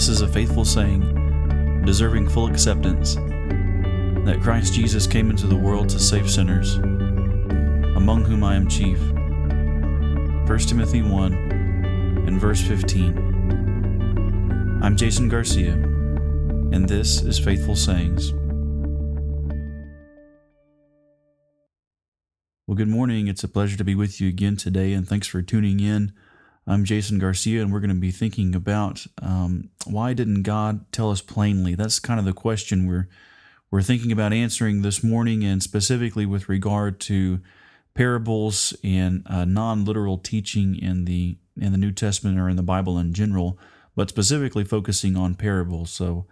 this is a faithful saying, deserving full acceptance, that Christ Jesus came into the world to save sinners, among whom I am chief. 1 Timothy 1 and verse 15. I'm Jason Garcia, and this is Faithful Sayings. Well, good morning. It's a pleasure to be with you again today, and thanks for tuning in. I'm Jason Garcia, and we're going to be thinking about um, why didn't God tell us plainly? That's kind of the question we're we're thinking about answering this morning, and specifically with regard to parables and uh, non-literal teaching in the in the New Testament or in the Bible in general, but specifically focusing on parables. So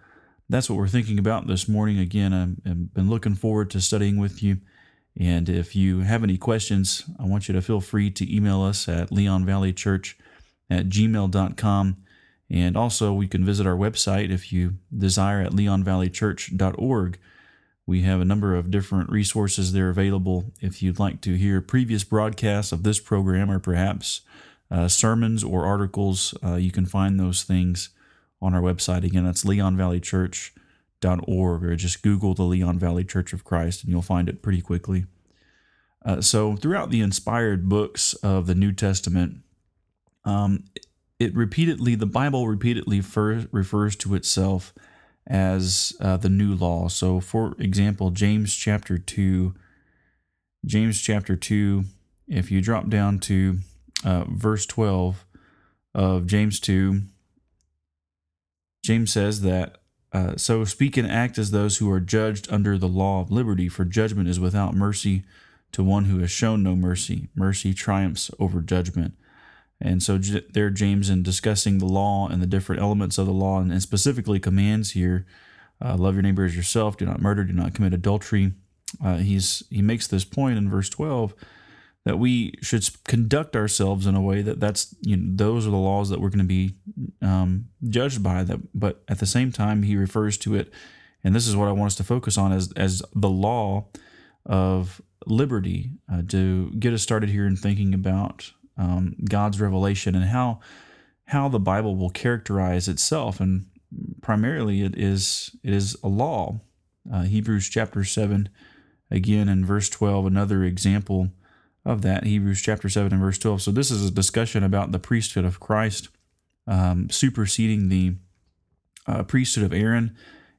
that's what we're thinking about this morning. Again, I've been looking forward to studying with you. And if you have any questions, I want you to feel free to email us at leonvalleychurch at gmail.com. And also, you can visit our website if you desire at leonvalleychurch.org. We have a number of different resources there available if you'd like to hear previous broadcasts of this program or perhaps uh, sermons or articles. Uh, you can find those things on our website. Again, that's leonvalleychurch.org org or just Google the Leon Valley Church of Christ and you'll find it pretty quickly. Uh, so, throughout the inspired books of the New Testament, um, it repeatedly, the Bible repeatedly fer- refers to itself as uh, the new law. So, for example, James chapter 2, James chapter 2, if you drop down to uh, verse 12 of James 2, James says that uh, so speak and act as those who are judged under the law of liberty, for judgment is without mercy to one who has shown no mercy. Mercy triumphs over judgment. And so there, James, in discussing the law and the different elements of the law, and, specifically commands here, uh, love your neighbor as yourself, do not murder, do not commit adultery. Uh, he's he makes this point in verse twelve that we should conduct ourselves in a way that that's you know those are the laws that we're going to be um, judged by that but at the same time he refers to it and this is what i want us to focus on as as the law of liberty uh, to get us started here in thinking about um, god's revelation and how how the bible will characterize itself and primarily it is it is a law uh, hebrews chapter 7 again in verse 12 another example of that, Hebrews chapter 7 and verse 12. So, this is a discussion about the priesthood of Christ um, superseding the uh, priesthood of Aaron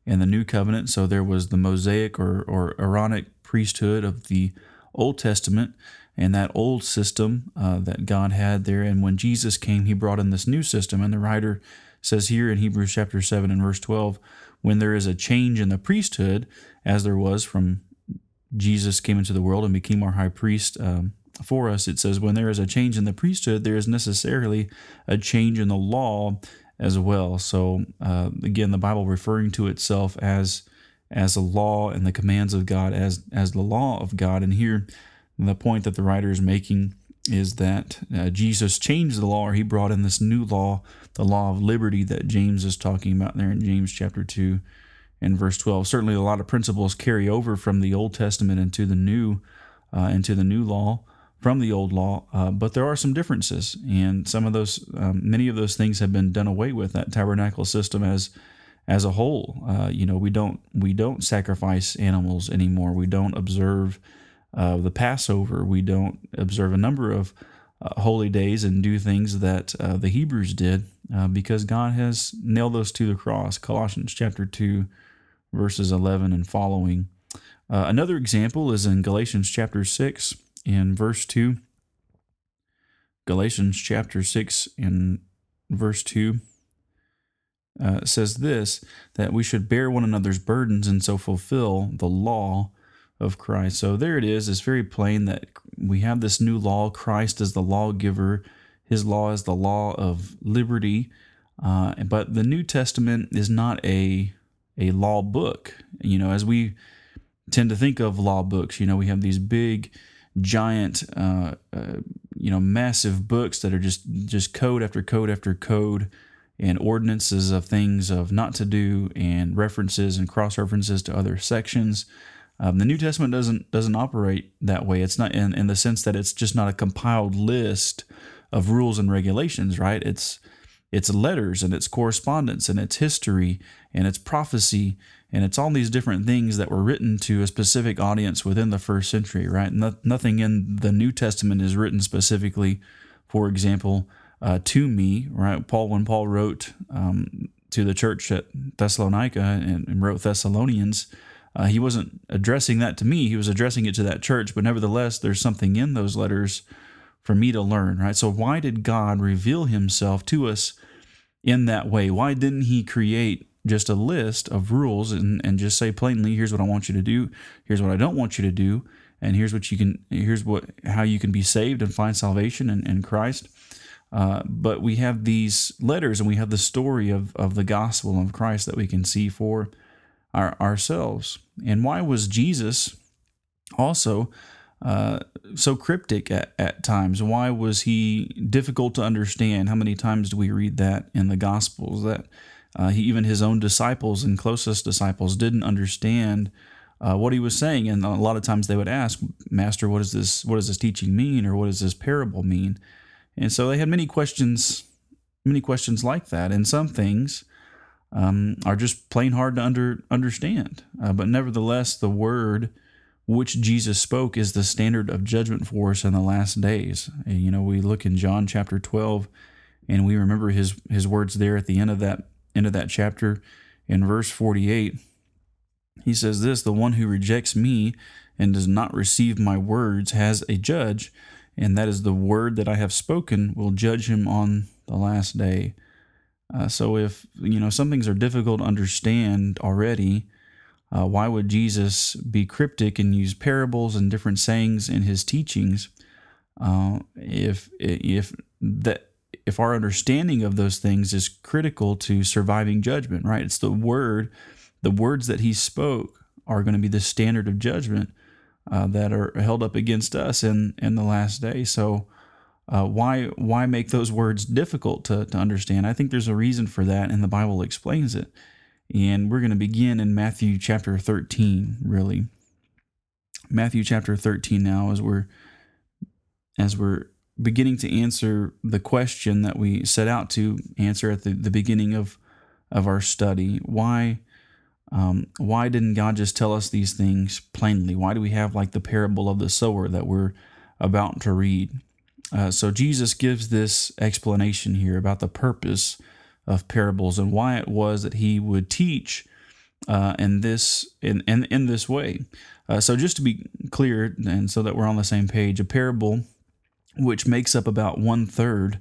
in the new covenant. So, there was the Mosaic or, or Aaronic priesthood of the Old Testament and that old system uh, that God had there. And when Jesus came, he brought in this new system. And the writer says here in Hebrews chapter 7 and verse 12, when there is a change in the priesthood, as there was from Jesus came into the world and became our high priest um, for us, it says, when there is a change in the priesthood, there is necessarily a change in the law as well. So, uh, again, the Bible referring to itself as as a law and the commands of God as as the law of God. And here, the point that the writer is making is that uh, Jesus changed the law, or he brought in this new law, the law of liberty that James is talking about there in James chapter two and verse 12. Certainly, a lot of principles carry over from the Old Testament into the new, uh, into the new law from the old law, uh, but there are some differences, and some of those, um, many of those things have been done away with. That tabernacle system as as a whole, uh, you know, we don't we don't sacrifice animals anymore. We don't observe uh, the Passover. We don't observe a number of uh, holy days and do things that uh, the Hebrews did because God has nailed those to the cross. Colossians chapter two verses 11 and following. Uh, another example is in Galatians chapter 6 in verse 2. Galatians chapter 6 in verse 2 uh, says this that we should bear one another's burdens and so fulfill the law of Christ. So there it is. It's very plain that we have this new law. Christ is the lawgiver, his law is the law of liberty. Uh, but the New Testament is not a a law book. You know, as we tend to think of law books, you know, we have these big, giant, uh, uh, you know, massive books that are just just code after code after code, and ordinances of things of not to do, and references and cross references to other sections. Um, the New Testament doesn't doesn't operate that way. It's not in, in the sense that it's just not a compiled list of rules and regulations, right? It's it's letters and it's correspondence and it's history and it's prophecy and it's all these different things that were written to a specific audience within the first century, right? No, nothing in the New Testament is written specifically, for example, uh, to me, right? Paul, when Paul wrote um, to the church at Thessalonica and, and wrote Thessalonians, uh, he wasn't addressing that to me. He was addressing it to that church. But nevertheless, there's something in those letters for me to learn, right? So, why did God reveal himself to us in that way? Why didn't he create just a list of rules and, and just say plainly, here's what I want you to do, here's what I don't want you to do, and here's what you can, here's what, how you can be saved and find salvation in, in Christ? Uh, but we have these letters and we have the story of, of the gospel of Christ that we can see for our, ourselves. And why was Jesus also uh, so cryptic at, at times? Why was he difficult to understand? How many times do we read that in the Gospels that uh, he, even his own disciples and closest disciples didn't understand uh, what he was saying? And a lot of times they would ask, "Master, what does this? What does this teaching mean, or what does this parable mean?" And so they had many questions, many questions like that. And some things um, are just plain hard to under, understand. Uh, but nevertheless, the word which Jesus spoke is the standard of judgment for us in the last days. And, you know, we look in John chapter 12 and we remember his his words there at the end of that end of that chapter in verse 48. He says this, the one who rejects me and does not receive my words has a judge, and that is the word that I have spoken will judge him on the last day. Uh, so if you know some things are difficult to understand already, uh, why would Jesus be cryptic and use parables and different sayings in his teachings? Uh, if if that if our understanding of those things is critical to surviving judgment, right? It's the word, the words that he spoke are going to be the standard of judgment uh, that are held up against us in in the last day. So uh, why why make those words difficult to, to understand? I think there's a reason for that, and the Bible explains it. And we're going to begin in Matthew chapter 13, really. Matthew chapter 13 now, as we're as we're beginning to answer the question that we set out to answer at the, the beginning of of our study. Why um, why didn't God just tell us these things plainly? Why do we have like the parable of the sower that we're about to read? Uh, so Jesus gives this explanation here about the purpose of parables and why it was that he would teach uh, in this in, in in this way. Uh, so just to be clear, and so that we're on the same page, a parable, which makes up about one third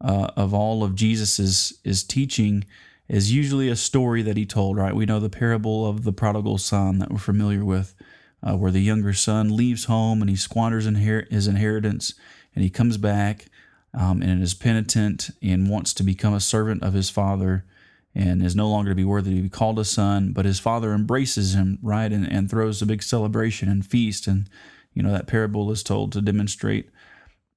uh, of all of Jesus's is teaching, is usually a story that he told. Right? We know the parable of the prodigal son that we're familiar with, uh, where the younger son leaves home and he squanders inher- his inheritance and he comes back um, and is penitent and wants to become a servant of his father and is no longer to be worthy to be called a son, but his father embraces him, right, and, and throws a big celebration and feast. And, you know, that parable is told to demonstrate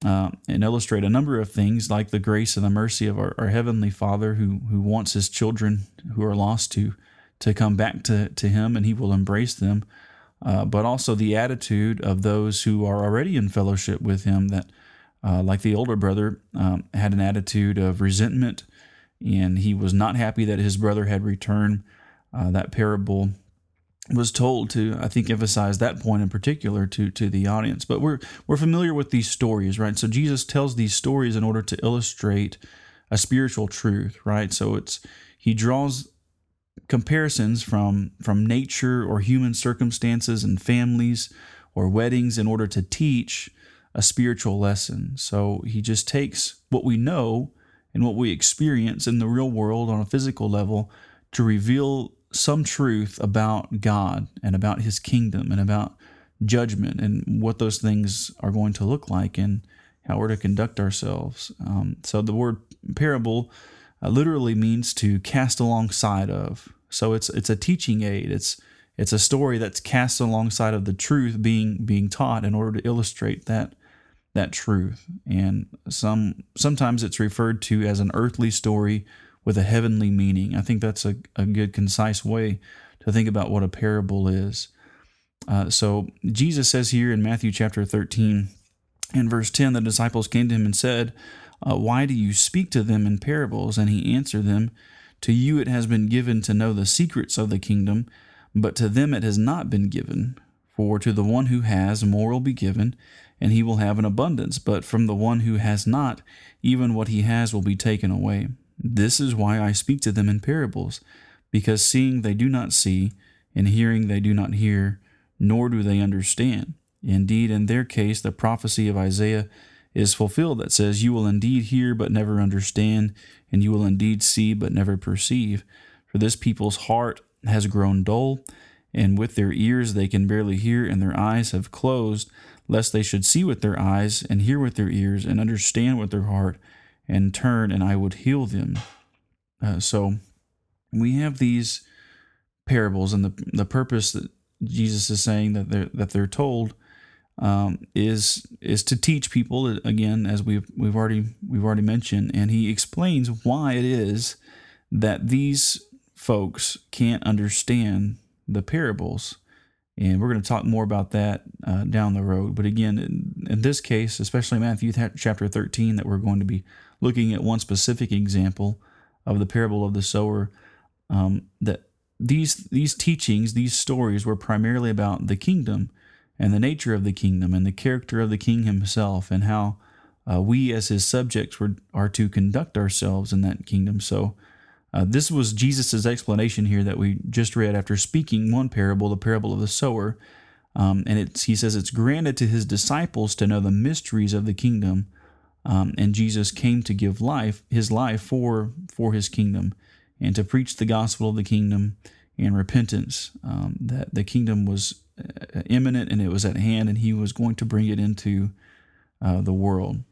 uh, and illustrate a number of things like the grace and the mercy of our, our, Heavenly Father who, who wants his children who are lost to, to come back to, to him and he will embrace them. Uh, but also the attitude of those who are already in fellowship with him that uh, like the older brother, um, had an attitude of resentment, and he was not happy that his brother had returned. Uh, that parable was told to, I think, emphasize that point in particular to to the audience. But we're we're familiar with these stories, right? So Jesus tells these stories in order to illustrate a spiritual truth, right? So it's he draws comparisons from from nature or human circumstances and families or weddings in order to teach a spiritual lesson. So he just takes what we know and what we experience in the real world on a physical level to reveal some truth about God and about his kingdom and about judgment and what those things are going to look like and how we're to conduct ourselves. Um, so the word parable uh, literally means to cast alongside of. So it's it's a teaching aid. It's it's a story that's cast alongside of the truth being being taught in order to illustrate that that truth. And some sometimes it's referred to as an earthly story with a heavenly meaning. I think that's a, a good, concise way to think about what a parable is. Uh, so Jesus says here in Matthew chapter 13, in verse 10, the disciples came to him and said, uh, Why do you speak to them in parables? And he answered them, To you it has been given to know the secrets of the kingdom, but to them it has not been given. For to the one who has, more will be given, and he will have an abundance. But from the one who has not, even what he has will be taken away. This is why I speak to them in parables, because seeing they do not see, and hearing they do not hear, nor do they understand. Indeed, in their case, the prophecy of Isaiah is fulfilled that says, You will indeed hear, but never understand, and you will indeed see, but never perceive. For this people's heart has grown dull, and with their ears they can barely hear, and their eyes have closed, lest they should see with their eyes, and hear with their ears, and understand with their heart, and turn, and I would heal them. Uh, so we have these parables, and the the purpose that Jesus is saying that they're that they're told um, is is to teach people again, as we've we've already we've already mentioned, and he explains why it is that these folks can't understand the parables, and we're going to talk more about that uh, down the road. But again, in, in this case, especially Matthew chapter thirteen, that we're going to be looking at one specific example of the parable of the sower, um, that these these teachings, these stories were primarily about the kingdom and the nature of the kingdom and the character of the king himself and how uh, we as his subjects were, are to conduct ourselves in that kingdom. So uh, this was Jesus' explanation here that we just read after speaking one parable, the parable of the sower. Um, and he says it's granted to his disciples to know the mysteries of the kingdom. Um, and Jesus came to give life, his life for for his kingdom, and to preach the gospel of the kingdom and repentance. Um, that the kingdom was uh, imminent and it was at hand, and he was going to bring it into uh, the world.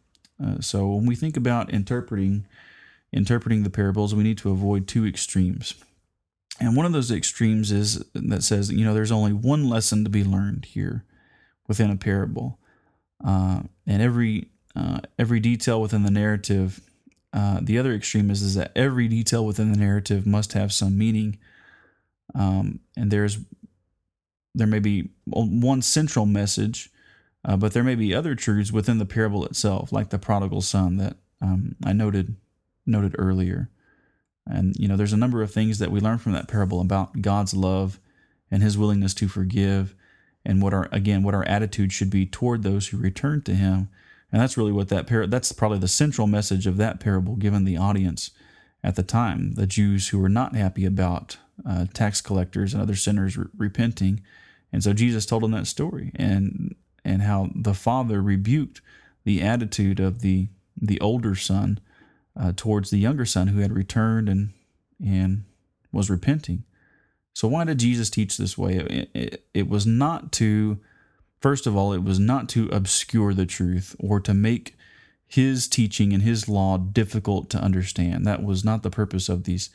Uh, so when we think about interpreting interpreting the parables, we need to avoid two extremes. And one of those extremes is that says, you know, there's only one lesson to be learned here within a parable, uh, and every uh, every detail within the narrative. Uh, the other extreme is, is that every detail within the narrative must have some meaning, um, and there's there may be one central message, uh, but there may be other truths within the parable itself, like the prodigal son that um, I noted noted earlier. And you know, there's a number of things that we learn from that parable about God's love and His willingness to forgive, and what our again what our attitude should be toward those who return to Him. And that's really what that par- that's probably the central message of that parable given the audience at the time, the Jews who were not happy about uh, tax collectors and other sinners re- repenting and so Jesus told them that story and and how the father rebuked the attitude of the the older son uh, towards the younger son who had returned and and was repenting. So why did Jesus teach this way? It, it, it was not to first of all, it was not to obscure the truth or to make his teaching and his law difficult to understand. That was not the purpose of these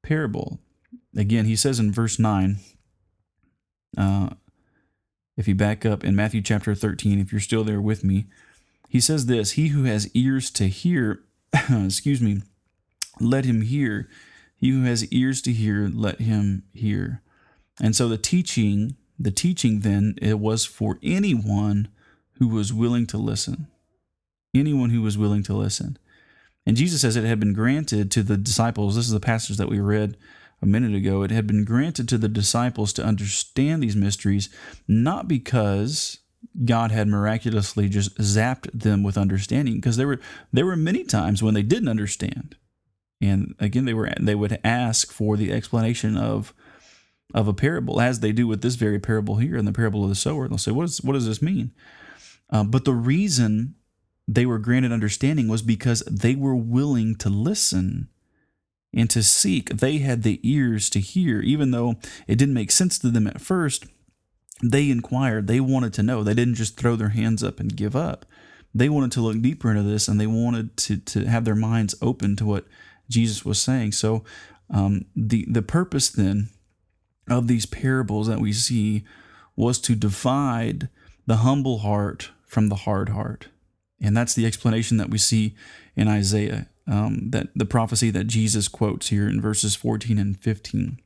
parable. Again, he says in verse 9, uh, if you back up in Matthew chapter 13, if you're still there with me, he says this He who has ears to hear, excuse me, let him hear. He who has ears to hear, let him hear. And so the teaching, the teaching then, it was for anyone who was willing to listen. Anyone who was willing to listen. And Jesus says it had been granted to the disciples. This is the passage that we read a minute ago, it had been granted to the disciples to understand these mysteries, not because God had miraculously just zapped them with understanding, because there were there were many times when they didn't understand, and again they were they would ask for the explanation of of a parable, as they do with this very parable here in the parable of the sower. And they'll say, "What does what does this mean?" Uh, but the reason they were granted understanding was because they were willing to listen and to seek. They had the ears to hear, even though it didn't make sense to them at first. They inquired, they wanted to know. They didn't just throw their hands up and give up. They wanted to look deeper into this and they wanted to, to have their minds open to what Jesus was saying. So, um, the, the purpose then of these parables that we see was to divide the humble heart from the hard heart. And that's the explanation that we see in Isaiah um, that the prophecy that Jesus quotes here in verses 14 and 15.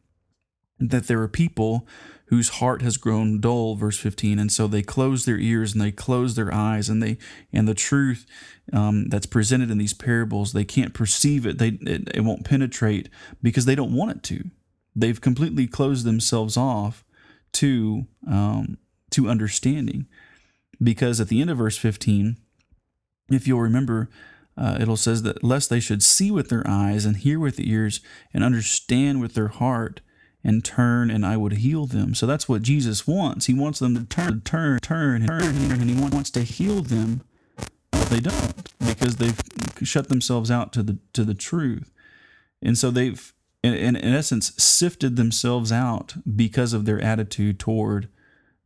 that there are people whose heart has grown dull verse 15 and so they close their ears and they close their eyes and they and the truth um, that's presented in these parables they can't perceive it they it, it won't penetrate because they don't want it to they've completely closed themselves off to um, to understanding because at the end of verse 15 if you'll remember uh, it'll says that lest they should see with their eyes and hear with the ears and understand with their heart and turn and I would heal them. So that's what Jesus wants. He wants them to turn, turn, turn, turn, and he wants to heal them. But they don't because they've shut themselves out to the to the truth. And so they've in, in, in essence sifted themselves out because of their attitude toward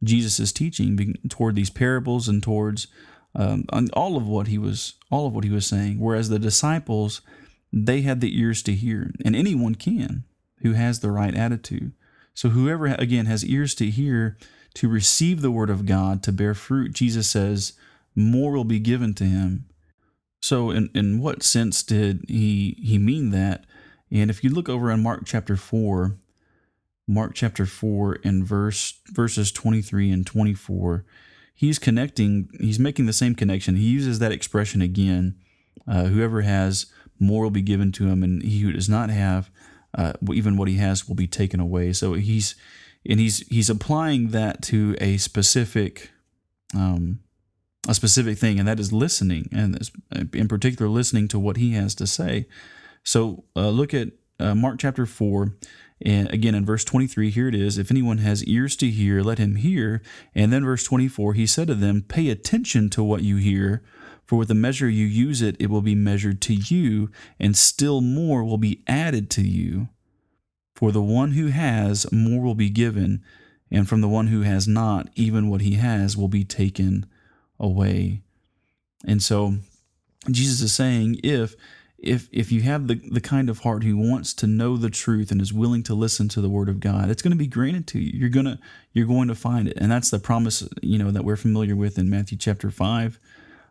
Jesus' teaching, toward these parables and towards um, all of what he was all of what he was saying. Whereas the disciples, they had the ears to hear, and anyone can who has the right attitude. So whoever again has ears to hear, to receive the word of God, to bear fruit, Jesus says, more will be given to him. So in, in what sense did he he mean that? And if you look over in Mark chapter 4, Mark chapter 4 and verse verses 23 and 24, he's connecting, he's making the same connection. He uses that expression again. Uh, whoever has more will be given to him, and he who does not have, uh, even what he has will be taken away. So he's and he's he's applying that to a specific um, a specific thing, and that is listening, and in particular, listening to what he has to say. So uh, look at uh, Mark chapter four. And again, in verse 23, here it is If anyone has ears to hear, let him hear. And then verse 24, he said to them, Pay attention to what you hear, for with the measure you use it, it will be measured to you, and still more will be added to you. For the one who has, more will be given, and from the one who has not, even what he has will be taken away. And so Jesus is saying, if if if you have the, the kind of heart who wants to know the truth and is willing to listen to the word of God, it's going to be granted to you. You're gonna you're going to find it, and that's the promise you know that we're familiar with in Matthew chapter five,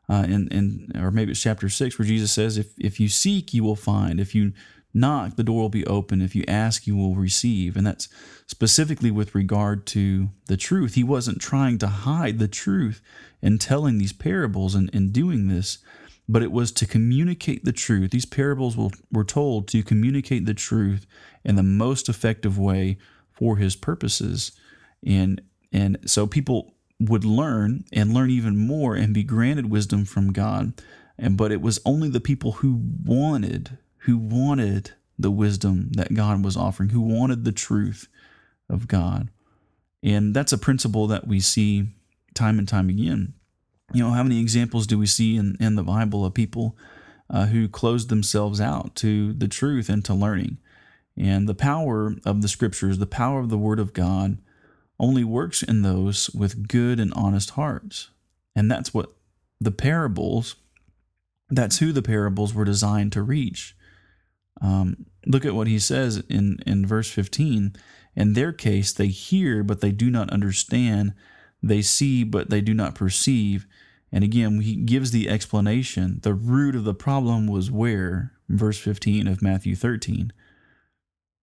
uh, and and or maybe it's chapter six where Jesus says, "If if you seek, you will find. If you knock, the door will be open. If you ask, you will receive." And that's specifically with regard to the truth. He wasn't trying to hide the truth in telling these parables and, and doing this, but it was to communicate the truth. These parables were told to communicate the truth in the most effective way for his purposes. And and so people would learn and learn even more and be granted wisdom from God. And but it was only the people who wanted, who wanted the wisdom that God was offering, who wanted the truth of God. And that's a principle that we see time and time again. You know, how many examples do we see in, in the Bible of people uh, who closed themselves out to the truth and to learning? And the power of the scriptures, the power of the Word of God, only works in those with good and honest hearts. And that's what the parables, that's who the parables were designed to reach. Um, look at what he says in, in verse 15. In their case, they hear, but they do not understand. They see, but they do not perceive. And again, he gives the explanation. The root of the problem was where? Verse 15 of Matthew 13.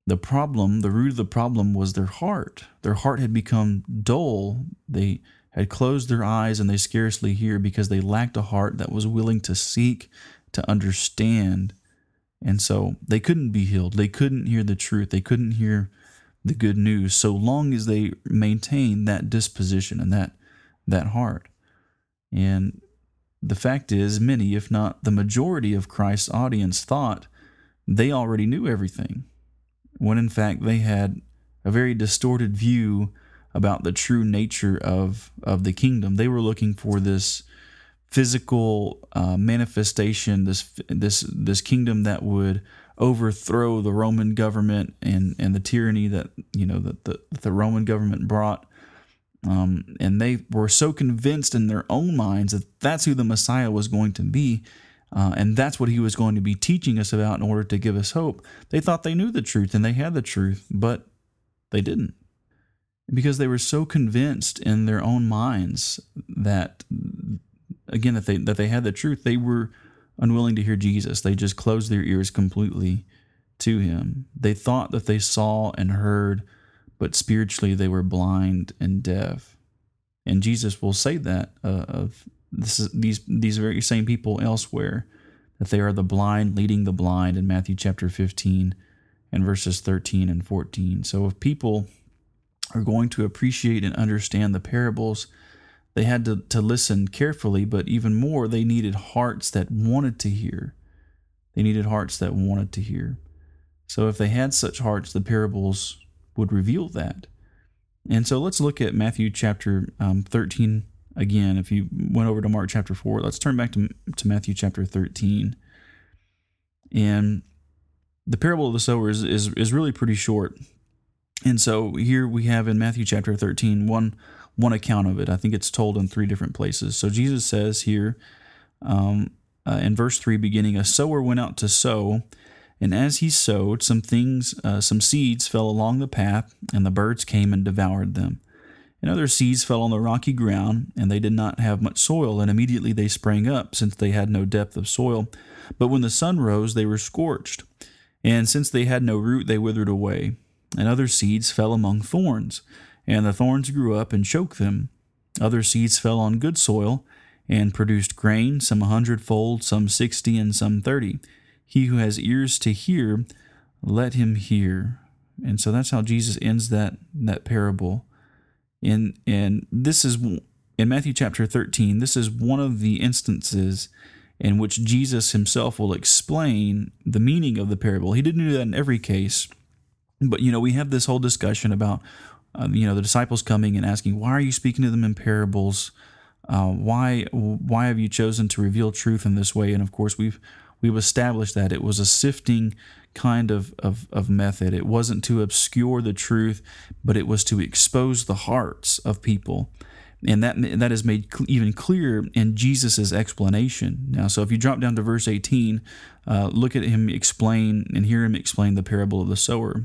The problem, the root of the problem was their heart. Their heart had become dull. They had closed their eyes and they scarcely hear because they lacked a heart that was willing to seek, to understand. And so they couldn't be healed. They couldn't hear the truth. They couldn't hear the good news so long as they maintain that disposition and that that heart. And the fact is, many, if not the majority of Christ's audience, thought they already knew everything when in fact they had a very distorted view about the true nature of, of the kingdom. They were looking for this physical uh, manifestation, this this this kingdom that would overthrow the Roman government and, and the tyranny that you know that the, that the Roman government brought. Um, and they were so convinced in their own minds that that's who the Messiah was going to be uh, and that's what he was going to be teaching us about in order to give us hope. They thought they knew the truth and they had the truth, but they didn't. Because they were so convinced in their own minds that, again, that they, that they had the truth, they were unwilling to hear Jesus. They just closed their ears completely to him. They thought that they saw and heard, but spiritually they were blind and deaf. And Jesus will say that uh, of this is, these these very same people elsewhere that they are the blind leading the blind in Matthew chapter 15 and verses 13 and 14. So if people are going to appreciate and understand the parables, they had to, to listen carefully, but even more, they needed hearts that wanted to hear. They needed hearts that wanted to hear. So if they had such hearts, the parables would reveal that. And so let's look at Matthew chapter um, 13 again. If you went over to Mark chapter 4, let's turn back to, to Matthew chapter 13. And the parable of the sower is, is, is really pretty short. And so here we have in Matthew chapter 13 one, one account of it. I think it's told in three different places. So Jesus says here um, uh, in verse 3 beginning, A sower went out to sow. And as he sowed, some things, uh, some seeds fell along the path, and the birds came and devoured them. And other seeds fell on the rocky ground, and they did not have much soil, and immediately they sprang up, since they had no depth of soil. But when the sun rose, they were scorched, and since they had no root, they withered away. And other seeds fell among thorns, and the thorns grew up and choked them. Other seeds fell on good soil, and produced grain, some a hundredfold, some sixty, and some thirty. He who has ears to hear, let him hear. And so that's how Jesus ends that that parable. And and this is in Matthew chapter 13, this is one of the instances in which Jesus himself will explain the meaning of the parable. He didn't do that in every case, but you know, we have this whole discussion about um, you know the disciples coming and asking, "Why are you speaking to them in parables? Uh, why why have you chosen to reveal truth in this way?" And of course, we've we've established that it was a sifting kind of, of, of method. It wasn't to obscure the truth, but it was to expose the hearts of people. And that, that is made even clearer in Jesus' explanation. Now, so if you drop down to verse 18, uh, look at him explain and hear him explain the parable of the sower.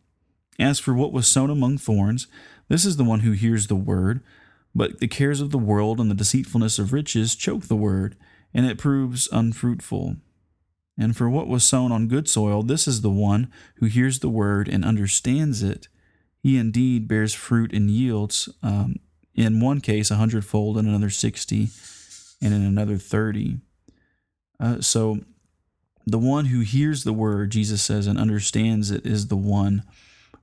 As for what was sown among thorns, this is the one who hears the word, but the cares of the world and the deceitfulness of riches choke the word, and it proves unfruitful. And for what was sown on good soil, this is the one who hears the word and understands it. He indeed bears fruit and yields, um, in one case a hundredfold, in another sixty, and in another thirty. Uh, so the one who hears the word, Jesus says, and understands it is the one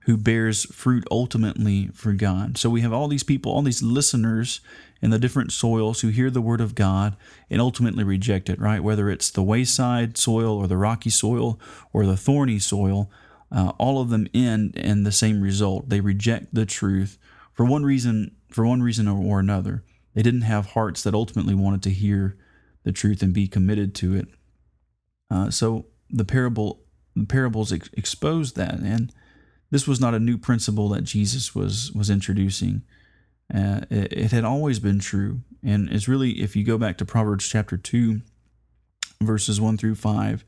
who bears fruit ultimately for God. So we have all these people, all these listeners in the different soils who hear the word of God and ultimately reject it, right? Whether it's the wayside soil or the rocky soil or the thorny soil, uh, all of them end in the same result. They reject the truth for one reason, for one reason or another. They didn't have hearts that ultimately wanted to hear the truth and be committed to it. Uh, so the parable, the parables ex- expose that, and this was not a new principle that Jesus was was introducing. Uh, it, it, had always been true. And it's really, if you go back to Proverbs chapter 2, verses 1 through 5,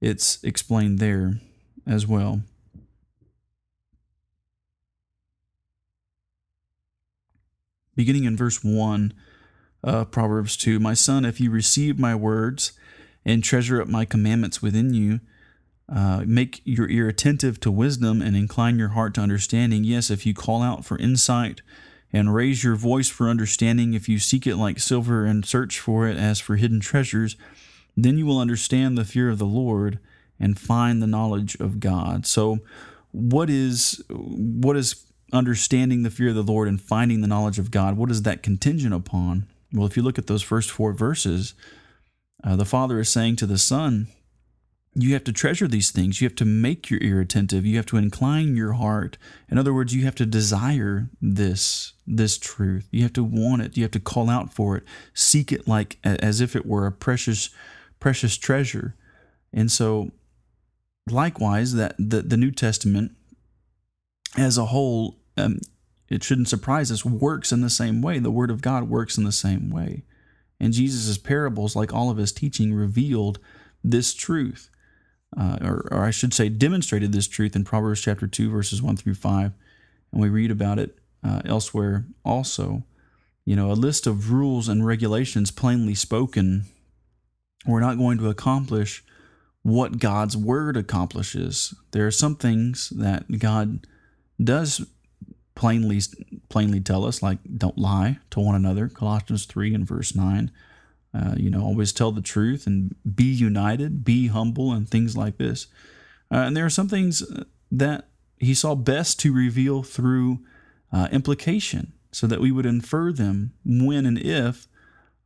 it's explained there as well. Beginning in verse 1, uh, Proverbs 2 My son, if you receive my words and treasure up my commandments within you, uh, make your ear attentive to wisdom and incline your heart to understanding. Yes, if you call out for insight and raise your voice for understanding, if you seek it like silver and search for it as for hidden treasures, then you will understand the fear of the Lord and find the knowledge of God. So, what is what is understanding the fear of the Lord and finding the knowledge of God? What is that contingent upon? Well, if you look at those first four verses, uh, the Father is saying to the Son, you have to treasure these things. You have to make your ear attentive. You have to incline your heart. In other words, you have to desire this this truth. You have to want it. You have to call out for it. Seek it like as if it were a precious precious treasure. And so likewise that the, the New Testament as a whole um, it shouldn't surprise us, works in the same way. The Word of God works in the same way. And Jesus' parables, like all of his teaching, revealed this truth, uh, or, or I should say, demonstrated this truth in Proverbs chapter 2, verses 1 through 5. And we read about it uh, elsewhere also. You know, a list of rules and regulations plainly spoken, we're not going to accomplish what God's word accomplishes. There are some things that God does plainly plainly tell us, like don't lie to one another, Colossians three and verse nine. Uh, you know, always tell the truth and be united, be humble, and things like this. Uh, and there are some things that he saw best to reveal through uh, implication, so that we would infer them when and if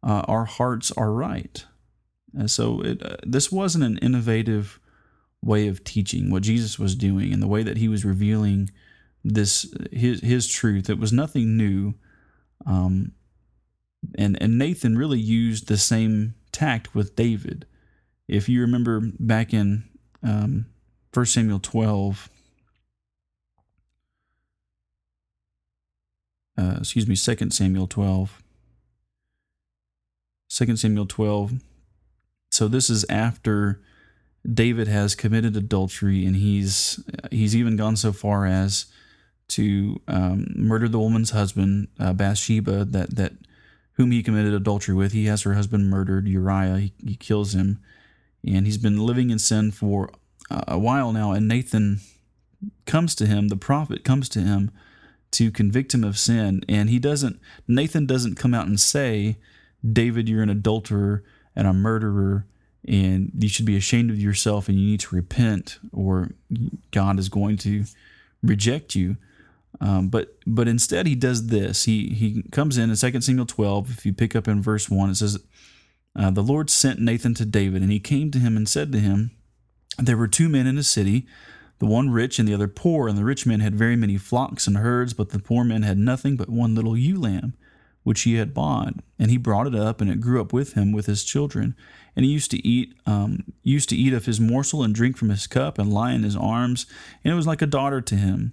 uh, our hearts are right. And so it, uh, this wasn't an innovative way of teaching what Jesus was doing and the way that he was revealing this his his truth. It was nothing new. Um, and and Nathan really used the same tact with David. If you remember back in um, 1 Samuel 12, uh, excuse me, 2 Samuel 12, 2 Samuel 12, so this is after David has committed adultery, and he's he's even gone so far as to um, murder the woman's husband, uh, Bathsheba, that that whom he committed adultery with. He has her husband murdered, Uriah. He, he kills him, and he's been living in sin for a while now. And Nathan comes to him, the prophet comes to him to convict him of sin, and he doesn't. Nathan doesn't come out and say, "David, you're an adulterer." and a murderer and you should be ashamed of yourself and you need to repent or God is going to reject you. Um, but but instead he does this. He he comes in in 2 Samuel 12. If you pick up in verse 1, it says, uh, The Lord sent Nathan to David, and he came to him and said to him, There were two men in a city, the one rich and the other poor, and the rich man had very many flocks and herds, but the poor man had nothing but one little ewe lamb which he had bought, and he brought it up, and it grew up with him with his children. And he used to eat, um, used to eat of his morsel and drink from his cup, and lie in his arms, and it was like a daughter to him.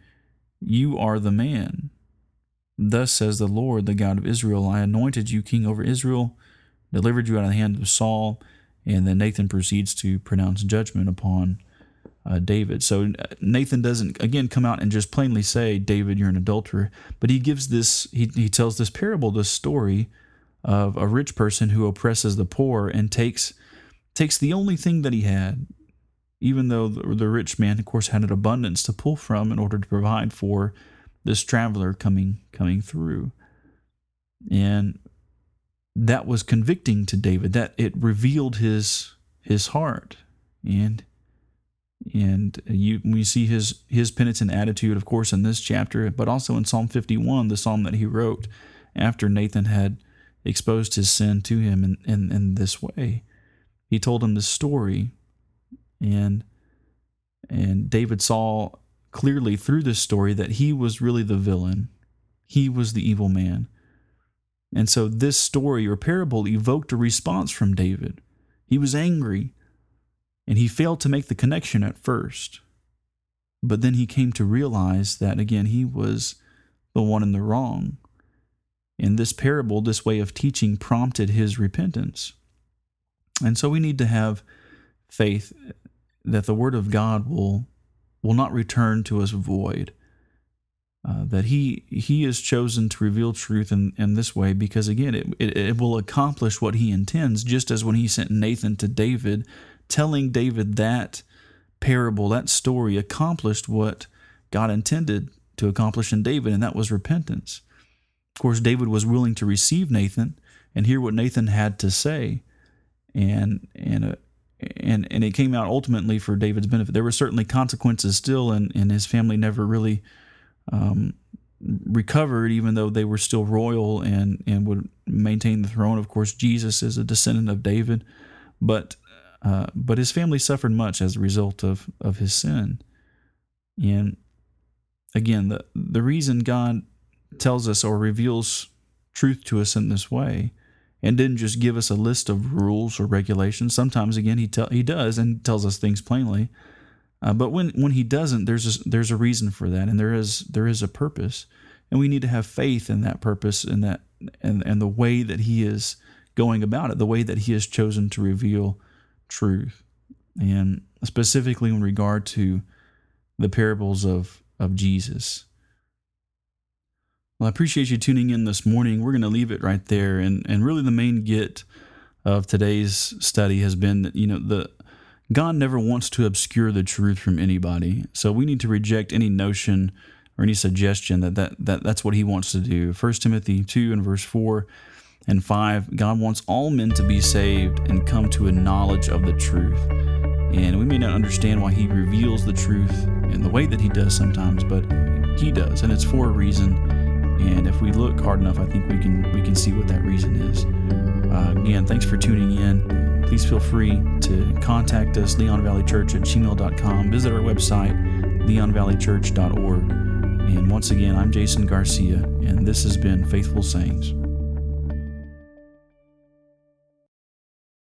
You are the man. Thus says the Lord, the God of Israel I anointed you king over Israel, delivered you out of the hand of Saul. And then Nathan proceeds to pronounce judgment upon uh, David. So uh, Nathan doesn't again come out and just plainly say, "David, you're an adulterer," but he gives this. He he tells this parable, this story of a rich person who oppresses the poor and takes takes the only thing that he had, even though the, the rich man, of course, had an abundance to pull from in order to provide for this traveler coming coming through, and that was convicting to David. That it revealed his his heart and and you we see his his penitent attitude of course in this chapter but also in psalm 51 the psalm that he wrote after nathan had exposed his sin to him in, in, in this way he told him this story and and david saw clearly through this story that he was really the villain he was the evil man and so this story or parable evoked a response from david he was angry and he failed to make the connection at first. But then he came to realize that, again, he was the one in the wrong. In this parable, this way of teaching prompted his repentance. And so we need to have faith that the Word of God will, will not return to us void. Uh, that he he is chosen to reveal truth in, in this way because again it, it, it will accomplish what he intends just as when he sent Nathan to David telling David that parable, that story, accomplished what God intended to accomplish in David, and that was repentance. Of course, David was willing to receive Nathan and hear what Nathan had to say, and and uh, and and it came out ultimately for David's benefit. There were certainly consequences still, and and his family never really um, recovered, even though they were still royal and, and would maintain the throne. Of course, Jesus is a descendant of David, but uh, but his family suffered much as a result of, of his sin. And again, the, the reason God tells us or reveals truth to us in this way and didn't just give us a list of rules or regulations. Sometimes, again, he tell, he does and tells us things plainly. Uh, but when when he doesn't, there's a, there's a reason for that, and there is there is a purpose, and we need to have faith in that purpose and that and and the way that he is going about it, the way that he has chosen to reveal truth, and specifically in regard to the parables of of Jesus. Well, I appreciate you tuning in this morning. We're going to leave it right there. And, and really, the main get of today's study has been that, you know, the God never wants to obscure the truth from anybody. So we need to reject any notion or any suggestion that, that, that that's what he wants to do. 1 Timothy 2 and verse 4 and 5 God wants all men to be saved and come to a knowledge of the truth. And we may not understand why he reveals the truth in the way that he does sometimes, but he does, and it's for a reason. And if we look hard enough, I think we can we can see what that reason is. Uh, again, thanks for tuning in. Please feel free to contact us, Leon Valley Church at gmail.com. Visit our website, leonvalleychurch.org. And once again, I'm Jason Garcia, and this has been Faithful Sayings.